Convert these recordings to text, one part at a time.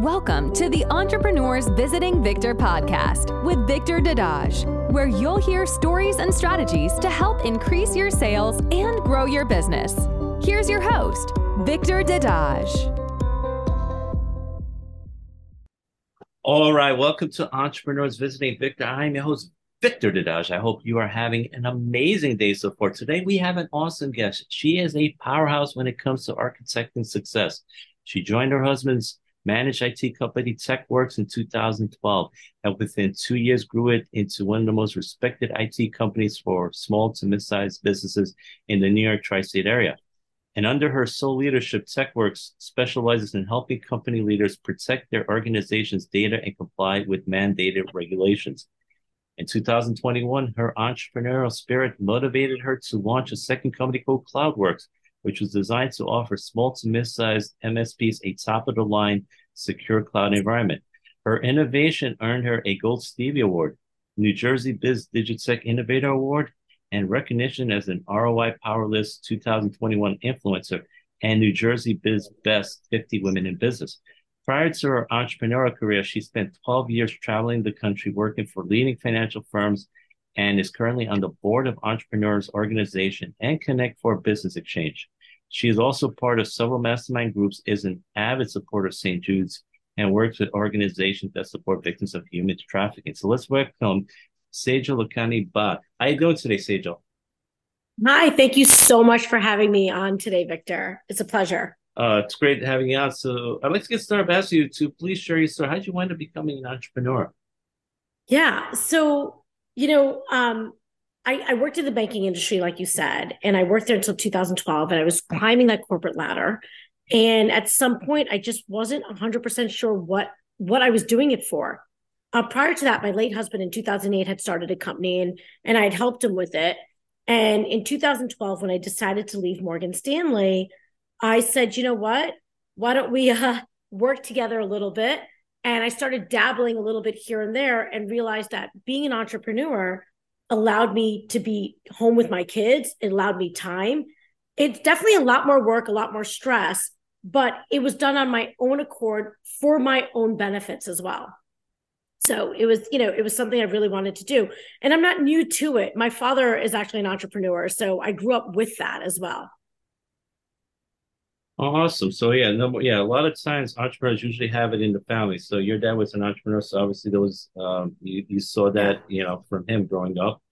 Welcome to the Entrepreneurs Visiting Victor podcast with Victor Dadage, where you'll hear stories and strategies to help increase your sales and grow your business. Here's your host, Victor Dadage. All right, welcome to Entrepreneurs Visiting Victor. I'm your host, Victor Dadage. I hope you are having an amazing day so far. Today, we have an awesome guest. She is a powerhouse when it comes to architecting success. She joined her husband's managed IT company TechWerxe in 2012, and within two years grew it into one of the most respected IT companies for small to mid-sized businesses in the New York tri-state area. And under her sole leadership, TechWerxe specializes in helping company leaders protect their organization's data and comply with mandated regulations. In 2021, her entrepreneurial spirit motivated her to launch a second company called CloudWerxe, which was designed to offer small to mid-sized MSPs a top-of-the-line secure cloud environment. Her innovation earned her a Gold Stevie Award, New Jersey Biz Digitech Innovator Award, and recognition as an ROI Powerlist 2021 influencer and New Jersey Biz Best 50 Women in Business. Prior to her entrepreneurial career, she spent 12 years traveling the country working for leading financial firms and is currently on the board of Entrepreneurs Organization and Connect for Business Exchange. She is also part of several mastermind groups, is an avid supporter of St. Jude's, and works with organizations that support victims of human trafficking. So let's welcome Sejal Lakhani Bhatt. How are you doing today, Sejal? Hi, thank you so much for having me on today, Victor. It's a pleasure. Uh, it's great having you on. So I'd like to get started by asking you to please share your story. How did you wind up becoming an entrepreneur? Yeah. So, you know, um, I, I, worked in the banking industry, like you said, and I worked there until 2012, and I was climbing that corporate ladder. And at some point, I just wasn't 100% sure what what I was doing it for. Uh, prior to that, my late husband in 2008 had started a company, and and I had helped him with it. And in 2012, when I decided to leave Morgan Stanley, I said, you know what? Why don't we uh, work together a little bit? And I started dabbling a little bit here and there, and realized that being an entrepreneur allowed me to be home with my kids. It allowed me time. It's definitely a lot more work, a lot more stress, but it was done on my own accord for my own benefits as well. So it was, you know, it was something I really wanted to do. And I'm not new to it. My father is actually an entrepreneur. So I grew up with that as well. Awesome. So yeah, no, yeah, a lot of times entrepreneurs usually have it in the family. So your dad was an entrepreneur, so obviously there was um, you, you saw that you know from him growing up,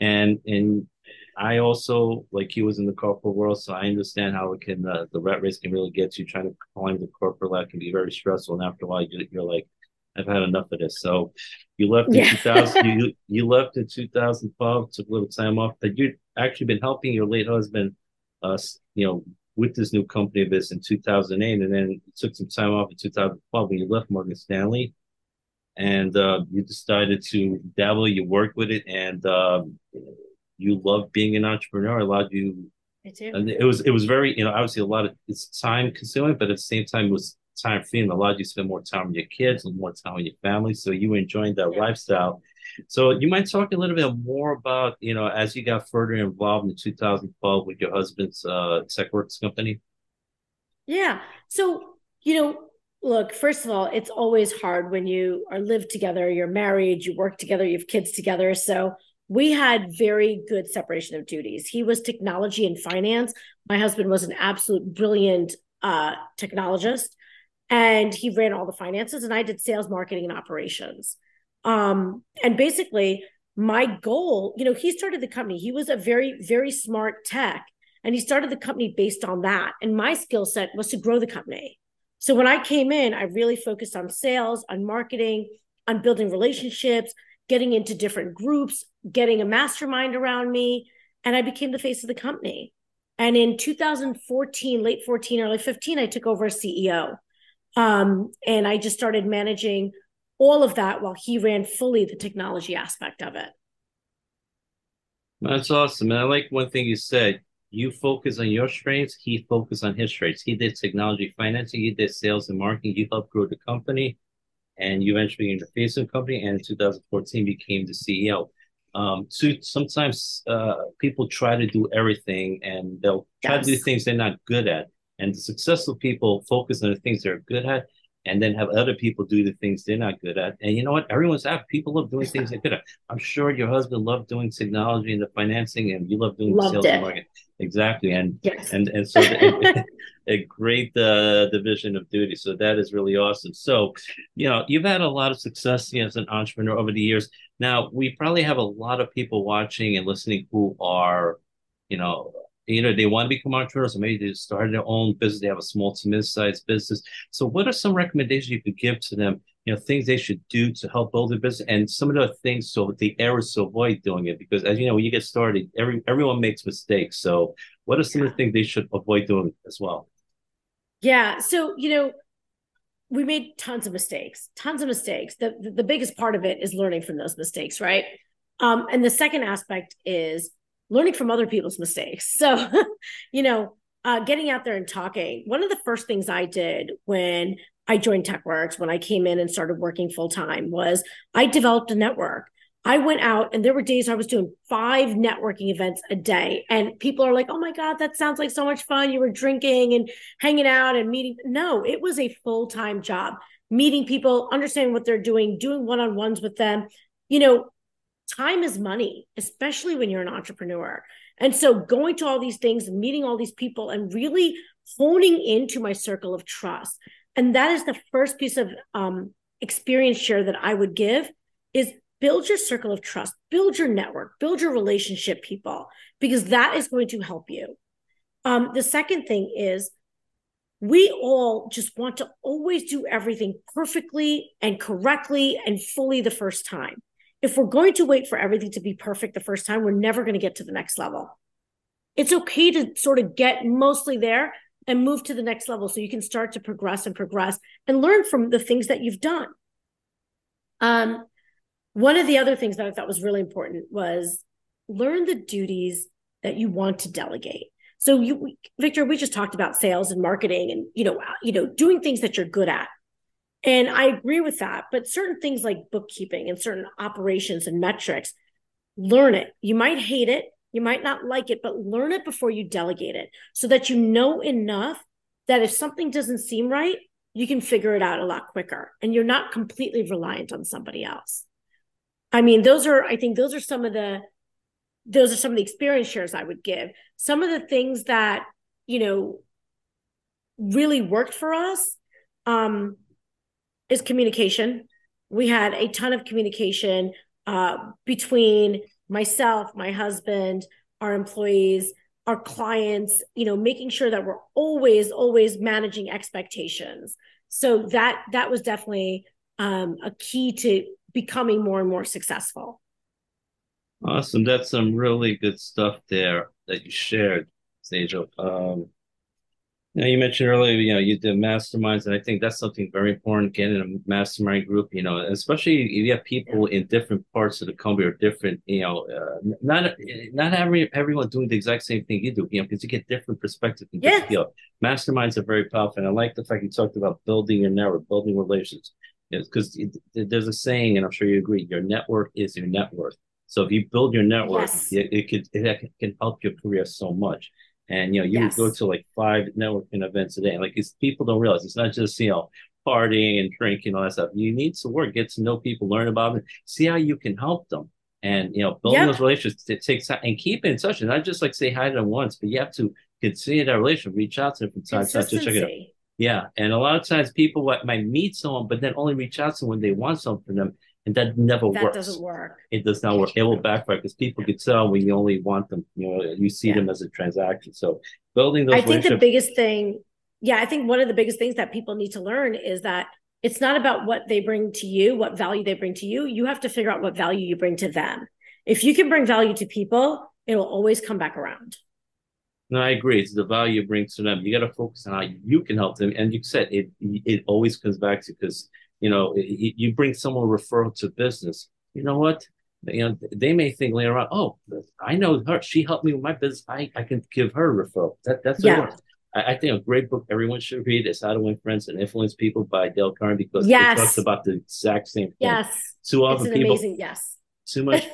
and and I also like he was in the corporate world, so I understand how it can uh, the rat race can really get you. Trying to climb the corporate ladder can be very stressful, and after a while you, you're like, I've had enough of this. So you left in yeah. 2000. you you left in 2012, took a little time off, but you'd actually been helping your late husband, uh, you know with this new company of this in 2008, and then took some time off in 2012 when you left Morgan Stanley, and uh, you decided to dabble. You worked with it, and uh, you love being an entrepreneur. Allowed you. I do. And it was it was very you know obviously a lot of it's time consuming, but at the same time it was time free and allowed you to spend more time with your kids and more time with your family. So you enjoyed that yeah. lifestyle. So you might talk a little bit more about, you know, as you got further involved in 2012 with your husband's uh, TechWerxe company. Yeah. So, you know, look, first of all, it's always hard when you are live together, you're married, you work together, you have kids together. So we had very good separation of duties. He was technology and finance. My husband was an absolute brilliant uh, technologist and he ran all the finances and I did sales, marketing, and operations. Um, and basically, my goal, you know, he started the company. He was a very, very smart tech, and he started the company based on that. And my skill set was to grow the company. So when I came in, I really focused on sales, on marketing, on building relationships, getting into different groups, getting a mastermind around me, and I became the face of the company. And in 2014, late 14, early 15, I took over as CEO. Um, and I just started managing all of that while he ran fully the technology aspect of it. That's awesome. And I like one thing you said. You focus on your strengths, he focused on his strengths. He did technology financing, he did sales and marketing, you helped grow the company, and you eventually became the face of the company, and in 2014 became the CEO. Um, so sometimes uh, people try to do everything and they'll try yes. to do things they're not good at. And the successful people focus on the things they're good at and then have other people do the things they're not good at. And you know what? Everyone's happy. People love doing things they're good at. I'm sure your husband loved doing technology and the financing, and you love doing Loved sales it. and marketing. Exactly. And Yes. and and so the, a great uh, division of duty. So that is really awesome. So, you know, you've had a lot of success you know, as an entrepreneur over the years. Now, we probably have a lot of people watching and listening who are, you know, either they want to become entrepreneurs or maybe they started their own business. They have a small to mid-sized business. So, what are some recommendations you could give to them? You know, things they should do to help build their business, and some of the things so the errors to avoid doing it. Because as you know, when you get started, every everyone makes mistakes. So, what are some of the things they should avoid doing as well? Yeah. So, you know, we made tons of mistakes, tons of mistakes. The, the, the biggest part of it is learning from those mistakes, right? Um, and the second aspect is learning from other people's mistakes. So, you know, uh, getting out there and talking. One of the first things I did when I joined TechWerxe, when I came in and started working full time, was I developed a network. I went out and there were days I was doing five networking events a day. And people are like, oh my God, that sounds like so much fun. You were drinking and hanging out and meeting. No, it was a full time job, meeting people, understanding what they're doing, doing one on ones with them. You know, time is money, especially when you're an entrepreneur. And so going to all these things meeting all these people and really honing into my circle of trust. And that is the first piece of um, experience share that I would give is build your circle of trust, build your network, build your relationship people, because that is going to help you. Um, the second thing is we all just want to always do everything perfectly and correctly and fully the first time. If we're going to wait for everything to be perfect the first time, we're never going to get to the next level. It's okay to sort of get mostly there and move to the next level so you can start to progress and progress and learn from the things that you've done. Um, one of the other things that I thought was really important was learn the duties that you want to delegate. So you Victor, we just talked about sales and marketing and you know, you know, doing things that you're good at. And I agree with that, but certain things like bookkeeping and certain operations and metrics, learn it. You might hate it, you might not like it, but learn it before you delegate it so that you know enough that if something doesn't seem right, you can figure it out a lot quicker and you're not completely reliant on somebody else. I mean, those are, I think those are some of the, those are some of the experience shares I would give. Some of the things that, you know, really worked for us um, is communication. We had a ton of communication uh, between myself, my husband, our employees, our clients, you know, making sure that we're always, always managing expectations. So that that was definitely um, a key to becoming more and more successful. Awesome. That's some really good stuff there that you shared, Sejal. Um, you, you mentioned earlier, you know, you did masterminds, and I think that's something very important. Getting a mastermind group, you know, especially if you have people in different parts of the company or different, you know, uh, not not every everyone doing the exact same thing you do, you know, because you get different perspective and different Yes. feel. Masterminds are very powerful, and I like the fact you talked about building your network, building relations. Because there's a saying, and I'm sure you agree, your network is your net worth. So if you build your network, Yes. it, it could it can help your career so much. And you know, you Yes. would go to like five networking events a day. Like it's, people don't realize it's not just, you know, partying and drinking, all that stuff. You need to work, get to know people, learn about them, see how you can help them. And you know, building Yep. those relationships it takes time and keep in touch. And not just like say hi to them once, but you have to continue that relationship, reach out to them from time to time check it out. Yeah. And a lot of times people might meet someone, but then only reach out to them when they want something from them. And that never works. That works doesn't work. it does not work. It will backfire because people can tell when you only want them. You know, you see Yeah. them as a transaction. So building those I think the biggest thing, yeah, I think one of the biggest things that people need to learn is that it's not about what they bring to you, what value they bring to you. You have to figure out what value you bring to them. If you can bring value to people, it'll always come back around. no, I agree. It's the value you bring to them. You got to focus on how you can help them. And you said it. It always comes back to because you know you bring someone referral to business. You know what? You know they may think later on, oh, I know her. She helped me with my business. I, I can give her a referral. That that's Yeah. I, I think a great book everyone should read is How to Win Friends and Influence People by Dale Carnegie because Yes. it talks about the exact same thing. Yes. Too It's often an people amazing, yes. Too much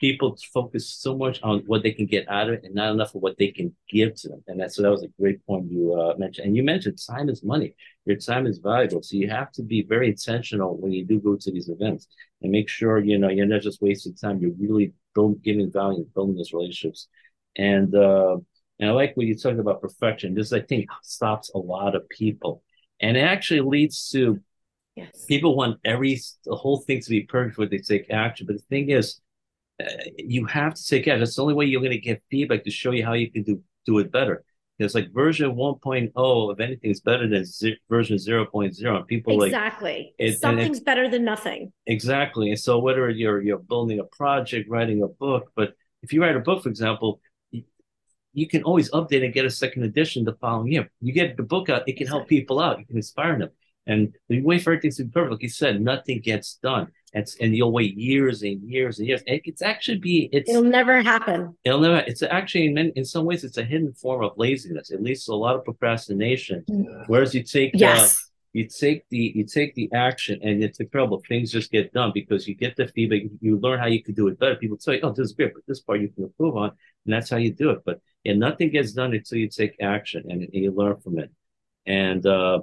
people focus so much on what they can get out of it and not enough of what they can give to them. And that's so that was a great point you uh, mentioned. And you mentioned time is money. Your time is valuable, so you have to be very intentional when you do go to these events and make sure you know you're not just wasting time. You're really building, giving value, building those relationships. And uh, and I like what you talked about perfection. This I think stops a lot of people, and it actually leads to Yes. People want every the whole thing to be perfect before they take action. But the thing is, uh, you have to take action. That's the only way you're going to get feedback to show you how you can do do it better. It's like version 1.0 of anything is better than z- version 0.0. And people exactly. like something's better than nothing. Exactly. And so whether you're you're building a project, writing a book, but if you write a book, for example, you can always update and get a second edition the following year. You get the book out, it can help people out, you can inspire them. And the way for everything to be perfect, like you said, nothing gets done. It's, and you'll wait years and years and years. And it's actually be it's it'll never happen. It'll never. It's actually in, in some ways it's a hidden form of laziness. It leads to a lot of procrastination. Whereas you take yes. Uh, you take the you take the action and it's incredible things just get done because you get the feedback you learn how you could do it better people say oh this is great but this part you can improve on and that's how you do it but and nothing gets done until you take action and, and you learn from it and uh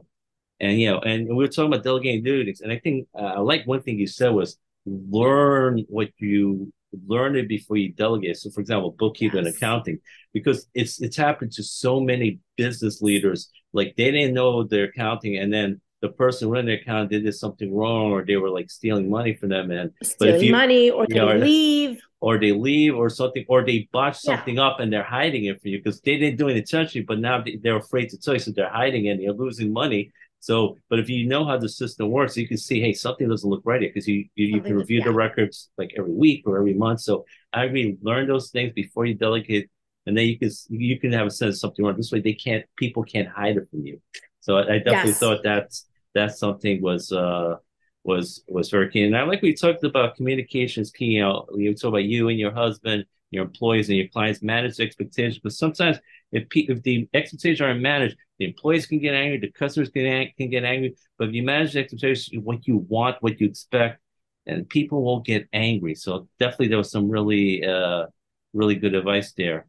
and you know, and we were talking about delegating duties, and I think uh, I like one thing you said was learn what you learn it before you delegate. So, for example, bookkeeping yes. and accounting, because it's it's happened to so many business leaders. Like they didn't know their accounting, and then the person running the account did something wrong, or they were like stealing money from them, and stealing but if you, money, or they know, leave, or they leave, or something, or they botch something yeah. up and they're hiding it for you because they didn't do it intentionally, but now they, they're afraid to tell you, so they're hiding it, and they're losing money so, but if you know how the system works, you can see, hey, something doesn't look right because you you, you can review yeah. the records like every week or every month. So I agree, learn those things before you delegate, and then you can you can have a sense of something wrong. This way, they can't people can't hide it from you. So I, I definitely yes. thought that's that's something was uh was was very key. And I like we talked about communications key. You know, you talk about you and your husband, your employees and your clients manage expectations, but sometimes if if the expectations aren't managed, the employees can get angry, the customers can, can get angry. But if you manage the expectations, what you want, what you expect, and people won't get angry. So definitely there was some really, uh, really good advice there.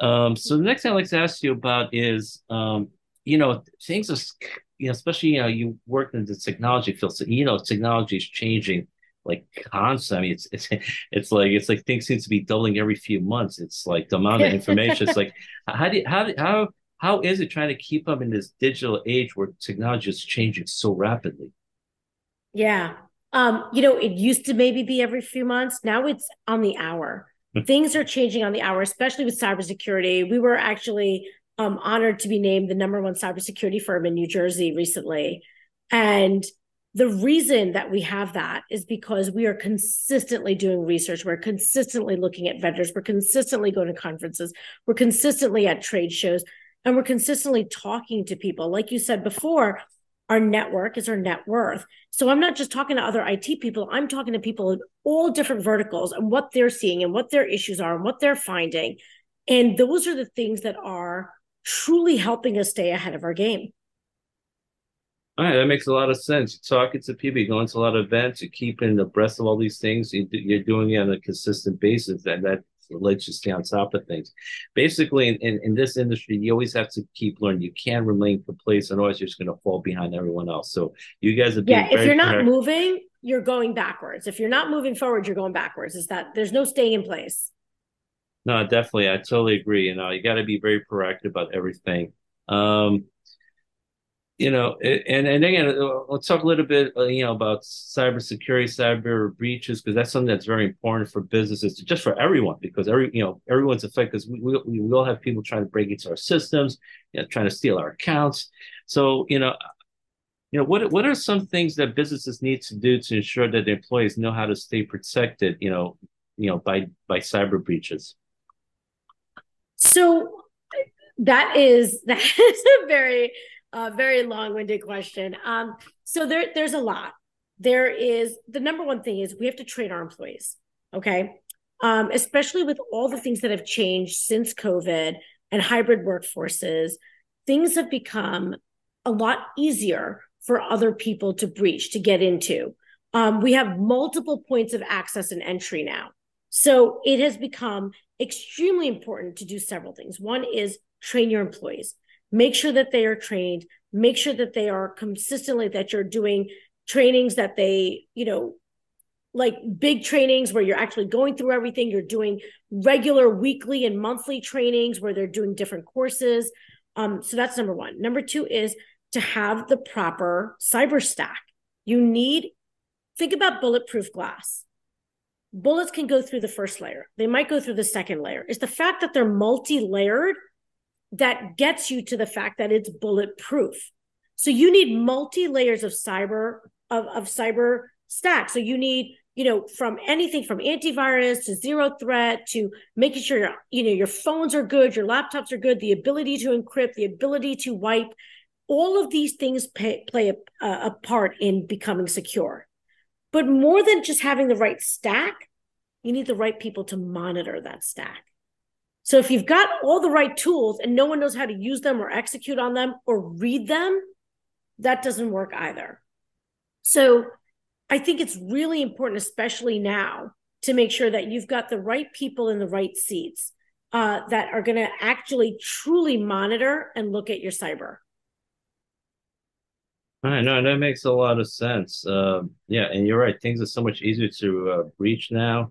Um, so the next thing I'd like to ask you about is, um, you know, things are, you know, especially, you know, you work in the technology field. So, you know, technology is changing like constantly. I mean, it's, it's, it's like, it's like things seem to be doubling every few months. It's like the amount of information. it's like, how do you, how, how, how is it trying to keep up in this digital age where technology is changing so rapidly? Yeah. Um, you know, it used to maybe be every few months. Now it's on the hour. Hmm. Things are changing on the hour, especially with cybersecurity. We were actually um, honored to be named the number one cybersecurity firm in New Jersey recently. And the reason that we have that is because we are consistently doing research. We're consistently looking at vendors. We're consistently going to conferences. We're consistently at trade shows and we're consistently talking to people. Like you said before, our network is our net worth. So I'm not just talking to other IT people, I'm talking to people in all different verticals and what they're seeing and what their issues are and what they're finding. And those are the things that are truly helping us stay ahead of our game. All right, that makes a lot of sense. You're talking to people, you're going to a lot of events, you're keeping abreast of all these things, you're doing it on a consistent basis, and that lets you stay on top of things. Basically, in, in, in, this industry, you always have to keep learning. You can't remain complacent, otherwise you're just going to fall behind everyone else. So you guys are yeah. If you're not moving, you're going backwards. If you're not moving forward, you're going backwards. Is that there's no staying in place? No, definitely, I totally agree. You know, you got to be very proactive about everything. Um, you know, and and again, uh, let's talk a little bit, uh, you know, about cybersecurity, cyber breaches, because that's something that's very important for businesses, just for everyone, because every you know everyone's affected. Because we, we we all have people trying to break into our systems, you know, trying to steal our accounts. So you know, you know, what what are some things that businesses need to do to ensure that their employees know how to stay protected, you know, you know, by by cyber breaches? So that is that is a very a very long-winded question. Um, so there, there's a lot. There is the number one thing is we have to train our employees. Okay. Um, especially with all the things that have changed since COVID and hybrid workforces, things have become a lot easier for other people to breach, to get into. Um, we have multiple points of access and entry now. So it has become extremely important to do several things. One is train your employees, make sure that they are trained, make sure that they are consistently, that you're doing trainings that they, you know, like big trainings where you're actually going through everything. You're doing regular weekly and monthly trainings where they're doing different courses. Um, so that's number one. Number two is to have the proper cyber stack. You need, think about bulletproof glass. Bullets can go through the first layer, they might go through the second layer. It's the fact that they're multi layered that gets you to the fact that it's bulletproof. So you need multi layers of cyber of, of cyber stack. So you need you know from anything from antivirus to zero threat to making sure your you know your phones are good your laptops are good the ability to encrypt the ability to wipe all of these things pay, play a, a part in becoming secure but more than just having the right stack you need the right people to monitor that stack so if you've got all the right tools and no one knows how to use them or execute on them or read them that doesn't work either so I think it's really important, especially now, to make sure that you've got the right people in the right seats uh, that are going to actually truly monitor and look at your cyber. I know that makes a lot of sense. Uh, yeah, and you're right. Things are so much easier to uh, breach now,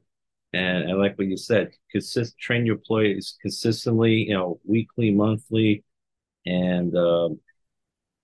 and I like what you said. Consist train your employees consistently. You know, weekly, monthly, and um,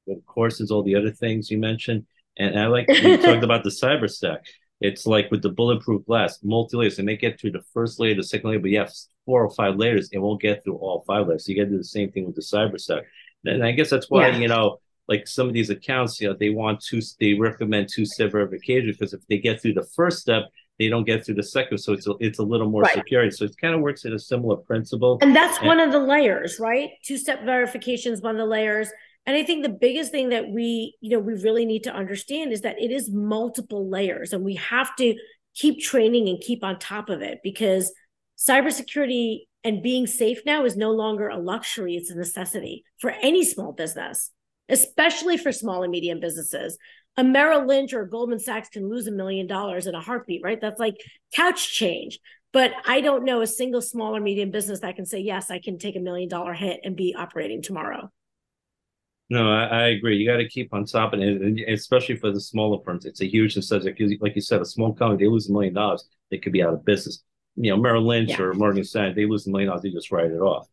of course, all the other things you mentioned. And I like you talked about the cyber stack. It's like with the bulletproof glass, multi layers. It may get through the first layer, the second layer, but you have four or five layers. It won't get through all five layers. So you got to do the same thing with the cyber stack. And I guess that's why yeah. you know, like some of these accounts, you know, they want to they recommend two step verification because if they get through the first step, they don't get through the second. So it's a, it's a little more right. secure. So it kind of works in a similar principle. And that's and, one of the layers, right? Two step verification is one of the layers. And I think the biggest thing that we, you know, we really need to understand is that it is multiple layers and we have to keep training and keep on top of it because cybersecurity and being safe now is no longer a luxury, it's a necessity for any small business, especially for small and medium businesses. A Merrill Lynch or Goldman Sachs can lose a million dollars in a heartbeat, right? That's like couch change. But I don't know a single small or medium business that can say, yes, I can take a million dollar hit and be operating tomorrow. No, I, I, agree. You got to keep on top of it, and especially for the smaller firms. It's a huge incentive like you said, a small company they lose a million dollars, they could be out of business. You know, Merrill Lynch yeah. or Morgan Stanley, they lose a million dollars, they just write it off.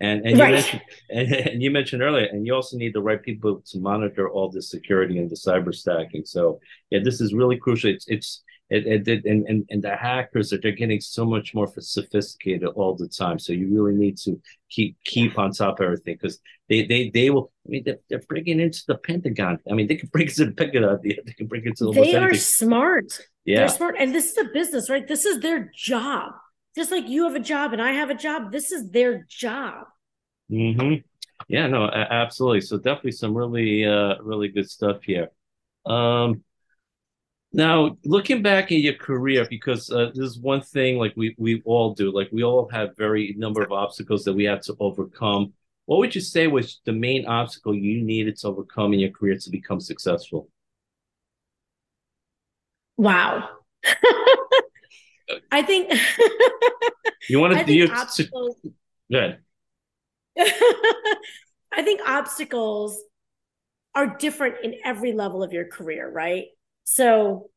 And and right. you mentioned and, and, you mentioned earlier, and you also need the right people to monitor all the security and the cyber stacking. So yeah, this is really crucial. It's it's it, it, and, and and the hackers are they're getting so much more sophisticated all the time. So you really need to keep keep on top of everything because they they they will. I mean, they're, they're breaking into the Pentagon. I mean, they can break into the Pentagon. They can break into. The. They are smart. Yeah, they're smart, and this is a business, right? This is their job. Just like you have a job and I have a job, this is their job. Hmm. Yeah. No. Absolutely. So definitely some really uh really good stuff here. Um now, looking back at your career, because uh, this is one thing like we we all do, like we all have very number of obstacles that we have to overcome. What would you say was the main obstacle you needed to overcome in your career to become successful? Wow. I think you want to do obstacles. Good. I think obstacles are different in every level of your career, right? So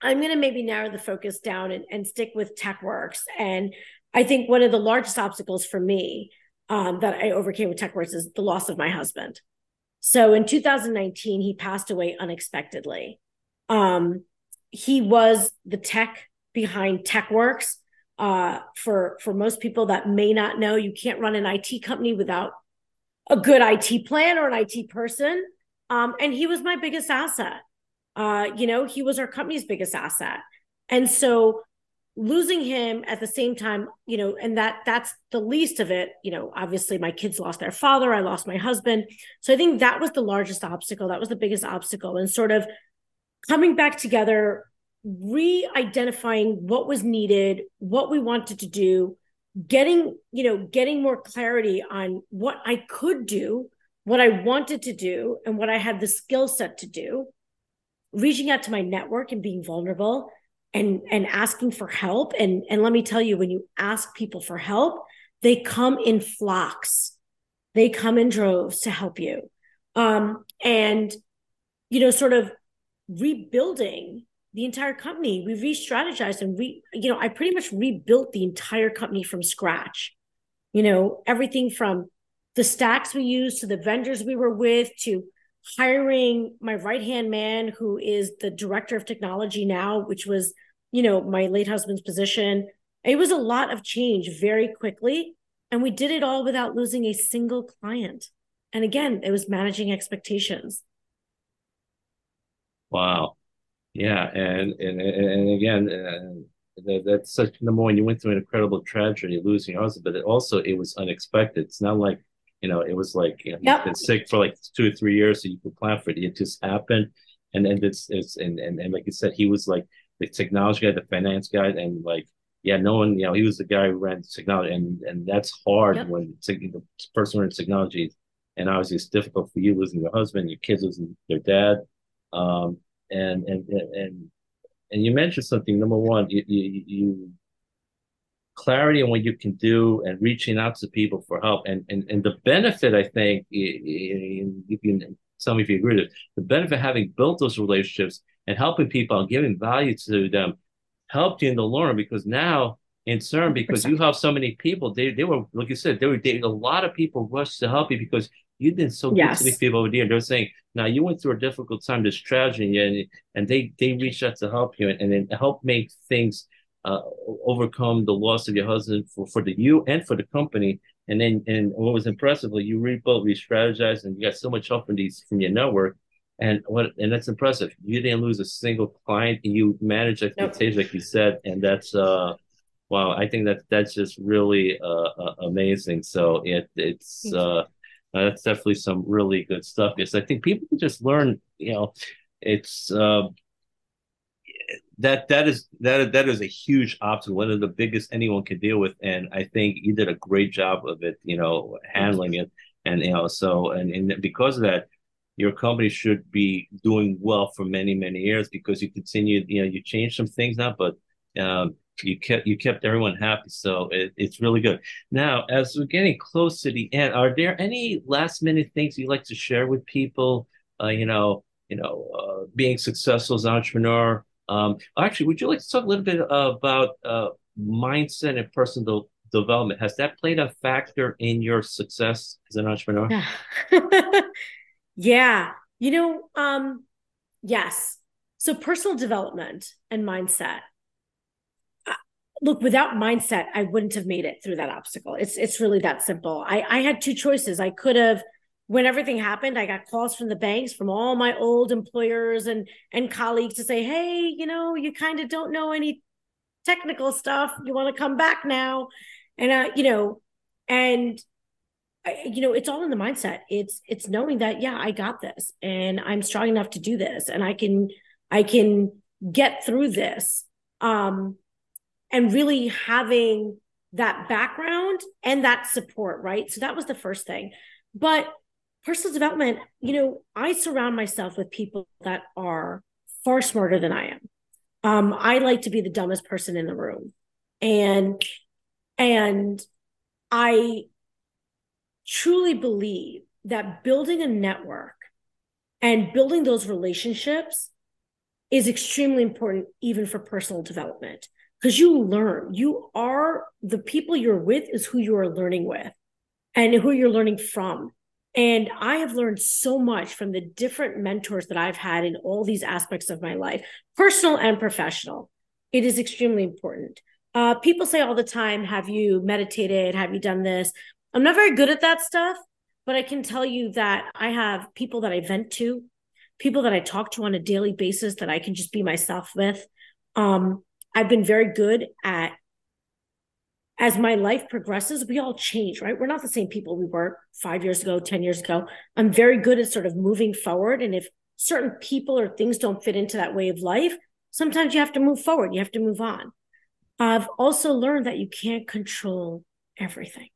I'm going to maybe narrow the focus down and, and stick with TechWerxe. And I think one of the largest obstacles for me um, that I overcame with TechWerxe is the loss of my husband. So in 2019, he passed away unexpectedly. Um, he was the tech behind TechWerxe. Uh, for for most people that may not know, you can't run an IT company without a good IT plan or an IT person. Um, and he was my biggest asset uh, you know, he was our company's biggest asset. And so losing him at the same time, you know, and that that's the least of it, you know, obviously my kids lost their father, I lost my husband. So I think that was the largest obstacle. That was the biggest obstacle and sort of coming back together, re-identifying what was needed, what we wanted to do, getting, you know, getting more clarity on what I could do, what I wanted to do, and what I had the skill set to do. Reaching out to my network and being vulnerable and and asking for help. And and let me tell you when you ask people for help they come in flocks. They come in droves to help you. Um and you know sort of rebuilding the entire company. We re-strategized and we you know i pretty much rebuilt the entire company from scratch. You know everything from the stacks we used to the vendors we were with to hiring my right hand man who is the director of technology now which was you know my late husband's position. It was a lot of change very quickly and we did it all without losing a single client. And again it was managing expectations. Wow yeah and and and again uh, that, that's such number one you went through an incredible tragedy losing your husband but it also it was unexpected it's not like you know, it was like you know, yep. you've been sick for like two or three years, so you could plan for it. It just happened, and then it's it's and, and and like you said, he was like the technology guy, the finance guy, and like yeah, no one, you know, he was the guy who ran technology, and and that's hard yep. when the person runs technology, and obviously it's difficult for you losing your husband, your kids losing their dad, um, and and and and you mentioned something. Number one, you you, you clarity on what you can do and reaching out to people for help. And and, and the benefit, I think, you can tell me if you agree with it, the benefit of having built those relationships and helping people and giving value to them helped you in the long because now in turn, because you have so many people, they they were like you said, they were they, a lot of people rushed to help you because you did so yes. good to these people over there. They're saying, now you went through a difficult time, this tragedy, and and they they reached out to help you and, and then help make things uh, overcome the loss of your husband for, for the you and for the company. And then, and what was impressively, you rebuilt, re-strategized, and you got so much help from these from your network. And what, and that's impressive. You didn't lose a single client. You managed expectations, nope. like you said, and that's uh, wow. I think that that's just really uh, uh amazing. So it it's uh, that's definitely some really good stuff. Because I think people can just learn. You know, it's uh, that that is that that is a huge obstacle, one of the biggest anyone can deal with, and I think you did a great job of it, you know, handling it, and you know, so and and because of that, your company should be doing well for many many years because you continued, you know, you changed some things now, but um, you kept you kept everyone happy, so it, it's really good. Now, as we're getting close to the end, are there any last minute things you'd like to share with people? Uh, you know, you know, uh, being successful as an entrepreneur um, actually, would you like to talk a little bit about uh, mindset and personal development? Has that played a factor in your success as an entrepreneur? Yeah. yeah. You know, um, yes. So personal development and mindset. Look, without mindset, I wouldn't have made it through that obstacle. It's it's really that simple. I I had two choices. I could have when everything happened, I got calls from the banks, from all my old employers and and colleagues to say, "Hey, you know, you kind of don't know any technical stuff. You want to come back now?" And uh, you know, and I, you know, it's all in the mindset. It's it's knowing that yeah, I got this, and I'm strong enough to do this, and I can I can get through this. Um, and really having that background and that support, right? So that was the first thing. But personal development, you know, I surround myself with people that are far smarter than I am. Um, I like to be the dumbest person in the room. And and I truly believe that building a network and building those relationships is extremely important even for personal development because you learn you are the people you're with is who you are learning with and who you're learning from and I have learned so much from the different mentors that I've had in all these aspects of my life, personal and professional. It is extremely important. Uh, people say all the time, Have you meditated? Have you done this? I'm not very good at that stuff, but I can tell you that I have people that I vent to, people that I talk to on a daily basis that I can just be myself with. Um, I've been very good at as my life progresses, we all change, right? We're not the same people we were five years ago, 10 years ago. I'm very good at sort of moving forward. And if certain people or things don't fit into that way of life, sometimes you have to move forward, you have to move on. I've also learned that you can't control everything.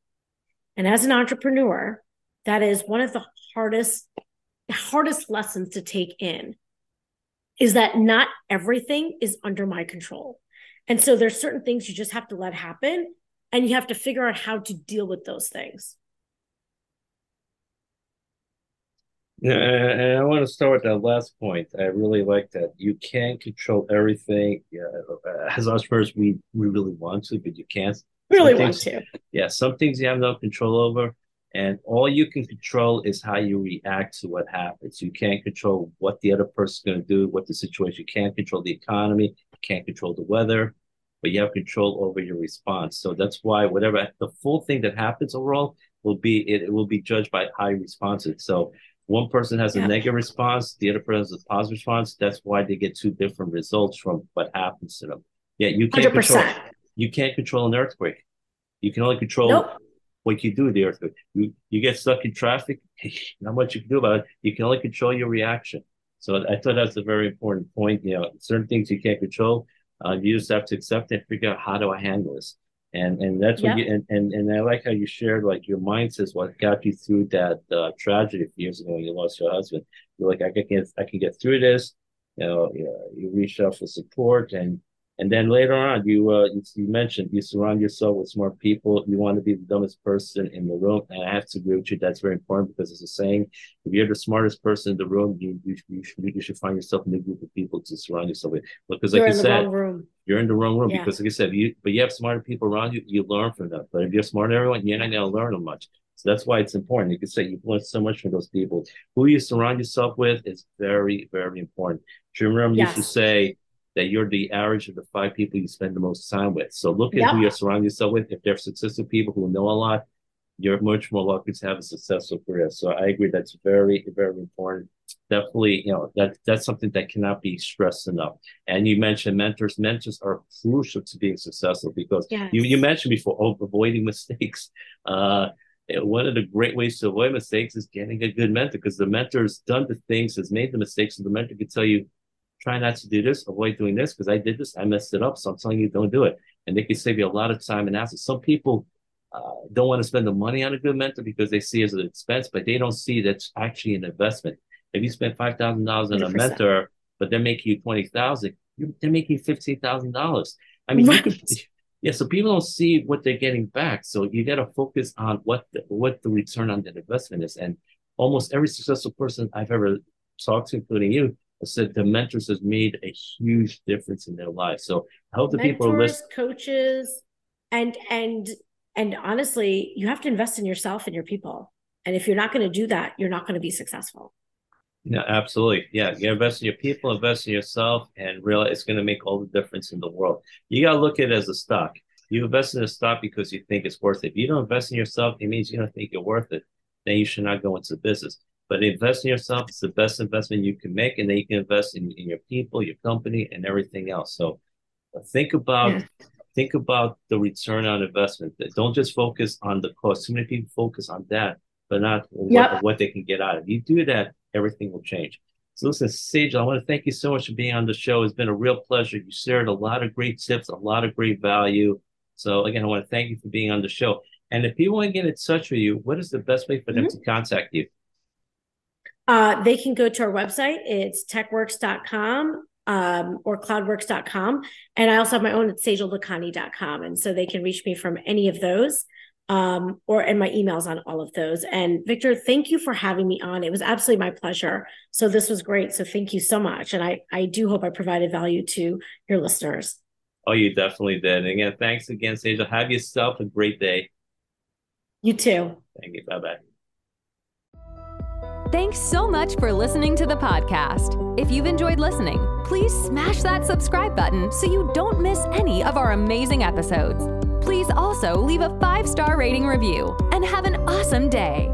And as an entrepreneur, that is one of the hardest, hardest lessons to take in. is that not everything is under my control. And so there's certain things you just have to let happen and you have to figure out how to deal with those things. Yeah, and I want to start with that last point. I really like that. You can't control everything. Yeah, uh, as entrepreneurs, we we really want to, but you can't. Really want to. Yeah, some things you have no control over, and all you can control is how you react to what happens. You can't control what the other person's going to do, what the situation. You can't control the economy. Can't control the weather, but you have control over your response. So that's why whatever the full thing that happens overall will be it, it will be judged by how you respond. So one person has a negative response, the other person has a positive response. That's why they get two different results from what happens to them. Yeah, you can't 100%. control. You can't control an earthquake. You can only control nope. what you do with the earthquake. You you get stuck in traffic. Not much you can do about it. You can only control your reaction. So I thought that's a very important point. You know, certain things you can't control. Uh, you just have to accept and figure out how do I handle this and and that's what you and, and and I like how you shared like your mindset what got you through that uh, tragedy years ago when you lost your husband. You're like I can get I can get through this. You know, you, you reached out for support and and then later on, you, uh, you, you mentioned you surround yourself with smart people. You want to be the dumbest person in the room, and I have to agree with you. That's very important because it's a saying: if you're the smartest person in the room, you you, you, should, you should find yourself in a group of people to surround yourself with. Because, like you're you said, you're in the wrong room. Yeah. Because, like I said, you but you have smarter people around you. You learn from them. But if you're smarter than everyone, you're not going to learn them much. So that's why it's important. You can say you've learned so much from those people. Who you surround yourself with is very, very important. Jim Rohn yes. used to say that you're the average of the five people you spend the most time with. So look at yep. who you surround yourself with. If they're successful people who know a lot, you're much more likely to have a successful career. So I agree that's very, very important. Definitely, you know, that that's something that cannot be stressed enough. And you mentioned mentors. Mentors are crucial to being successful because yes. you, you mentioned before oh, avoiding mistakes. Uh, one of the great ways to avoid mistakes is getting a good mentor because the mentor has done the things, has made the mistakes, and the mentor can tell you, try not to do this, avoid doing this because I did this, I messed it up. So I'm telling you, don't do it. And they can save you a lot of time and assets. Some people uh, don't want to spend the money on a good mentor because they see it as an expense, but they don't see that's actually an investment. If you spend five thousand dollars on a mentor, but they're making you twenty thousand, they're making fifteen thousand dollars. I mean, right. could, yeah. So people don't see what they're getting back. So you got to focus on what the, what the return on that investment is. And almost every successful person I've ever talked to, including you, said the mentors has made a huge difference in their lives. So I hope the mentors, people are listening. Coaches, and and and honestly, you have to invest in yourself and your people. And if you're not going to do that, you're not going to be successful. Yeah, absolutely. Yeah, you invest in your people, invest in yourself, and realize it's going to make all the difference in the world. You got to look at it as a stock. You invest in a stock because you think it's worth it. If you don't invest in yourself, it means you don't think you're worth it. Then you should not go into business. But invest in yourself is the best investment you can make, and then you can invest in, in your people, your company, and everything else. So uh, think about yeah. think about the return on investment. Don't just focus on the cost. Too many people focus on that, but not yep. what, what they can get out of. If you do that, everything will change. So listen, Sage, I want to thank you so much for being on the show. It's been a real pleasure. You shared a lot of great tips, a lot of great value. So again, I want to thank you for being on the show. And if people want to get in touch with you, what is the best way for them mm-hmm. to contact you? Uh, they can go to our website. It's techwerxe.com um, or cloudwerxe.com. And I also have my own at sejallakhani.com. And so they can reach me from any of those um, or and my emails on all of those. And Victor, thank you for having me on. It was absolutely my pleasure. So this was great. So thank you so much. And I, I do hope I provided value to your listeners. Oh, you definitely did. And again, thanks again, Sage. Have yourself a great day. You too. Thank you. Bye bye. Thanks so much for listening to the podcast. If you've enjoyed listening, please smash that subscribe button so you don't miss any of our amazing episodes. Please also leave a five star rating review and have an awesome day.